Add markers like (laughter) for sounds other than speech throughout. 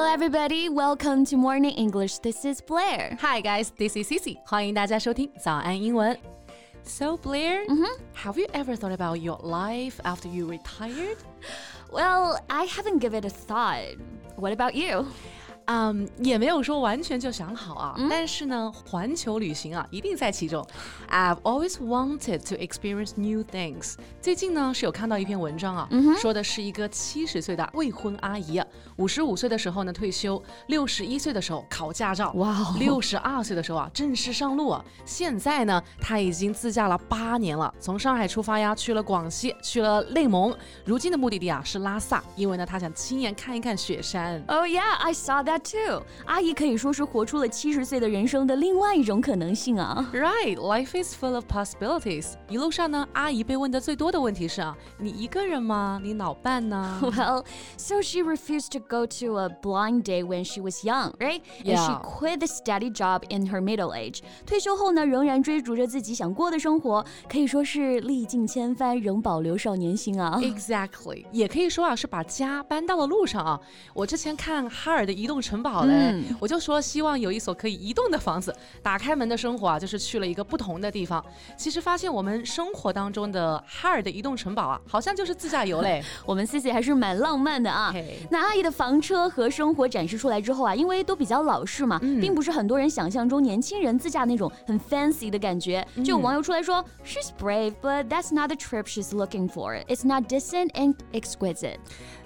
Hello, everybody. Welcome to Morning English. This is Blair. Hi guys, this is Cici. 欢迎大家收听早安英文。So Blair, have you ever thought about your life after you retired? Well, I haven't given it a thought. What about you? 嗯，也没有说完全就想好啊，但是呢，环球旅行啊，一定在其中。I've always wanted to experience new things。最近呢，是有看到一篇文章啊，说的是一个七十岁的未婚阿姨啊，五十五岁的时候呢退休，六十一岁的时候考驾照，哇哦六十二岁的时候啊正式上路啊。现在呢，她已经自驾了八年了，从上海出发呀，去了广西，去了内蒙，如今的目的地啊是拉萨，因为呢，她想亲眼看一看雪山。Oh yeah, I saw that too. 阿姨可以说是活出了七十岁的人生的另外一种可能性啊。 Right, life is full of possibilities. 一路上呢，阿姨被问的最多的问题是啊，你一个人吗？你老伴呢？ Well, (laughs) so she refused to go to a blind date when she was young, right? And she Yeah. quit the steady job in her middle age. 退休后呢，仍然追逐着自己想过的生活，可以说是历尽千帆，仍保留少年心啊。 Exactly，也可以说啊，是把家搬到了路上啊。我之前看哈尔的移动城 堡嘞，嗯我就说希望有一所可以移动的房子，打开门的生活啊，就是去了一个不同的地方。其实发现我们生活当中的哈尔的移动城堡啊，好像就是自驾游嘞。(laughs) 我们 C C 还是蛮浪漫的啊。嘿那阿姨的房车和生活展示出来之后啊，因为都比较老式嘛，并不是很多人想象中年轻人自驾那种很 fancy 的感觉。就有网友出来说、s h e s brave, but that's not the trip she's looking for. It's not decent and exquisite.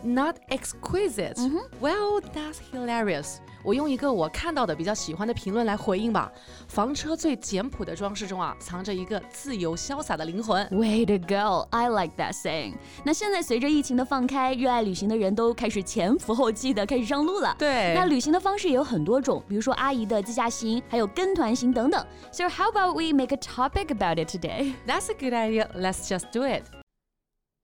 Not exquisite. Well, that's hilarious. 我用一个我看到的比较喜欢的评论来回应吧。房车最简朴的装饰中啊，藏着一个自由潇洒的灵魂。Way to go! I like that saying. 那现在随着疫情的放开，热爱旅行的人都开始前赴后继的开始上路了。对那旅行的方式也有很多种，比如说阿姨的自驾行，还有跟团行等等。So how about we make a topic about it today? That's a good idea. Let's just do it.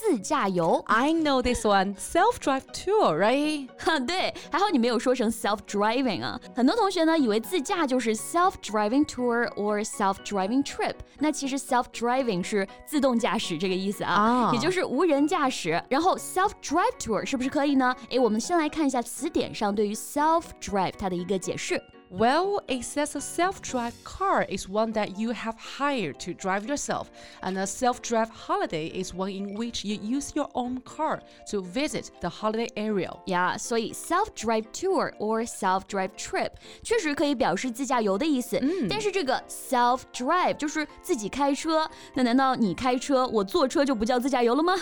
自驾游。I know this one. Self-drive tour, right? 哈，对，还好你没有说成 self-driving 啊。很多同学呢以为自驾就是 self-driving tour or self-driving trip，那其实 self-driving 是自动驾驶这个意思啊，啊也就是无人驾驶。然后 self-drive tour 是不是可以呢？诶，我们先来看一下词典上对于 self-drive 它的一个解释。Well, it says a self-drive car is one that you have hired to drive yourself, and a self-drive holiday is one in which you use your own car to visit the holiday area. 呀所以 self-drive tour or self-drive trip 确实可以表示自驾游的意思。但是这个 self-drive 就是自己开车，那难道你开车，我坐车就不叫自驾游了吗？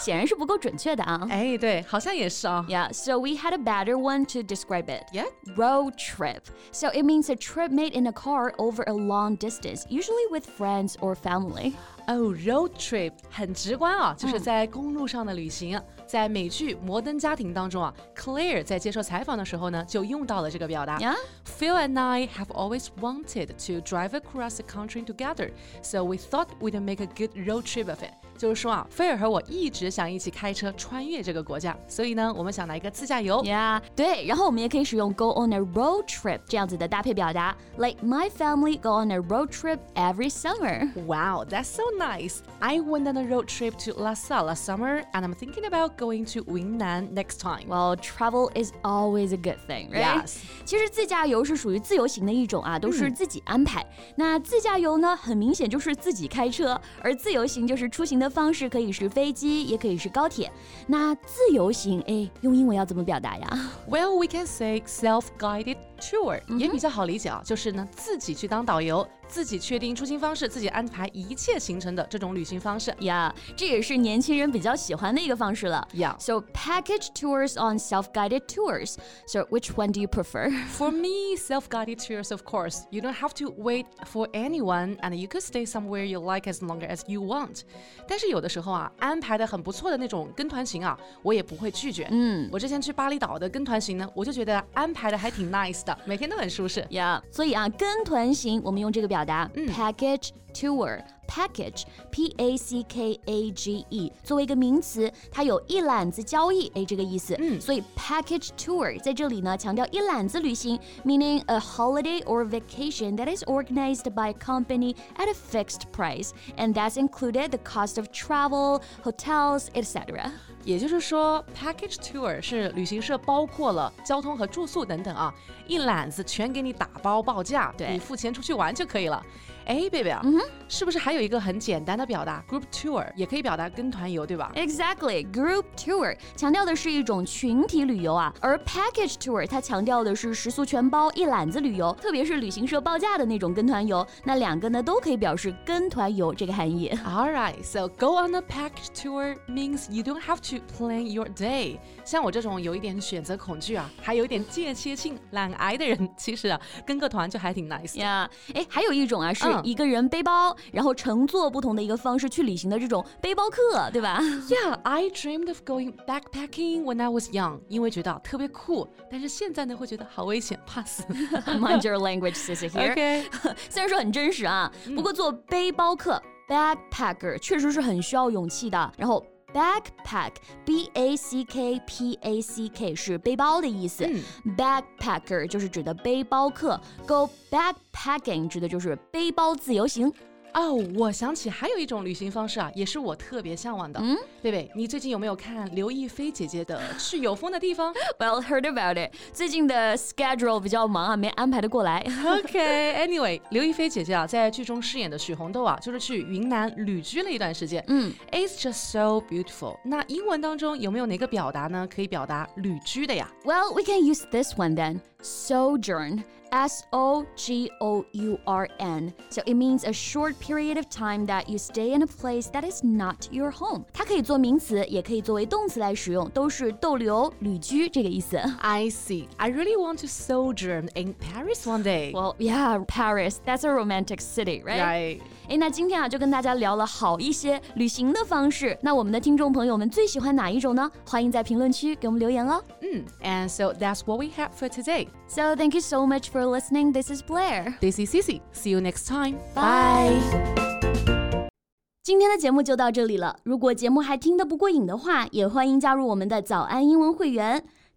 显然是不够准确的啊。哎，对，好像也是啊。 Yeah, (laughs) so we had a better one to describe it. Yeah? Road trip. So it means a trip made in a car over a long distance, usually with friends or family. 哦、r o a d trip 很直观啊，就是在公路上的旅行。 在美剧《摩登家庭》当中啊，Claire 在接受采访的时候呢，就用到了这个表达。 Yeah? Phil and I have always wanted to drive across the country together, so we thought we'd make a good road trip of it. 就是说啊，菲尔和我一直想一起开车穿越这个国家，所以呢，我们想来一个自驾游。 Yeah，对，然后我们也可以使用 go on a road trip 这样子的搭配表达，like my family go on a road trip every summer. Wow, that's so nice. I went on a road trip to Lhasa last summer, and I'm thinking about going to Yunnan next time. Well, travel is always a good thing, right? Yes. 其实自驾游是属于自由行的一种啊，都是自己安排。那自驾游呢，很明显就是自己开车，而自由行就是出行的方式可以是飞机，也可以是高铁。那自由行，哎，用英文要怎么表达呀？Well, we can say self-guided tour，、也比较好理解啊，就是呢自己去当导游，自己确定出行方式，自己安排一切行程的这种旅行方式。呀这也是年轻人比较喜欢的一个方式了。Yeah. So package tours on self-guided tours. So which one do you prefer? (laughs) For me, self-guided tours, of course, you don't have to wait for anyone, and you could stay somewhere you like as long as you want. 但是有的时候啊，安排的很不错的那种跟团行啊，我也不会拒绝。嗯，我之前去巴厘岛的跟团行呢，我就觉得安排的还挺 nice 的，每天都很舒适。呀所以啊，跟团行我们用这个表 表达，package tour。 package p a c k a g e 作为一个名词，它有一揽子交易，哎，这个意思。嗯，所以 package tour 在这里呢，强调一揽子旅行，meaning a holiday or vacation that is organized by a company at a fixed price, and that's included the cost of travel, hotels, etc. 也就是说，package tour 是旅行社包括了交通和住宿等等啊，一揽子全给你打包报价，对你付钱出去玩就可以了。 哎，baby 啊，是不是还有一个很简单的表达，group tour 也可以表达跟团游，对吧？Exactly, group tour 强调的是一种群体旅游啊，而 package tour 它强调的是食宿全包、一揽子旅游，特别是旅行社报价的那种跟团游。那两个呢都可以表示跟团游这个含义。(laughs) All right, so go on a package tour means you don't have to plan your day。像我这种有一点选择恐惧啊，还有一点间歇性懒癌的人，其实啊跟个团就还挺 nice。呀，哎，还有一种啊是。一个人背包，然后乘坐不同的一个方式去旅行的这种背包客，对吧？Yeah, I dreamed of going backpacking when I was young，因为觉得特别酷。但是现在呢，会觉得好危险，怕死。Mind your language, sister here. OK，虽然说很真实啊，不过做背包客 backpacker 确实是很需要勇气的。然后。Backpack, B A C K P A C K 是背包的意思。Backpacker 就是指的背包客。Go backpacking 指的就是背包自由行。哦，我想起还有一种旅行方式啊，也是我特别向往的。嗯，贝贝，你最近有没有看刘亦菲姐姐的《去有风的地方》？(laughs) Well, heard about it。最近的 schedule 比较忙啊，没安排的过来。(laughs) OK，Anyway，刘亦菲姐姐啊，在剧中饰演的许红豆啊，就是去云南旅居了一段时间。嗯，It's just so beautiful。那英文当中有没有哪个表达呢，可以表达旅居的呀？Well, we can use this one then. Sojourn. S O G O U R N. So it means a short period of time that you stay in a place that is not your home. 它可以做名词，也可以作为动词来使用，都是逗留、旅居这个意思。I see. I really want to sojourn in Paris one day. Well, yeah, Paris. That's a romantic city, right? Right. 哎，那今天啊，就跟大家聊了好一些旅行的方式。那我们的听众朋友们最喜欢哪一种呢？欢迎在评论区给我们留言哦。嗯，And so that's what we have for today. So thank you so much for listening. This is Blair. This is Cici. See you next time. Bye. 今天的节目就到这里了。如果节目还听得不过瘾的话，也欢迎加入我们的早安英文会员。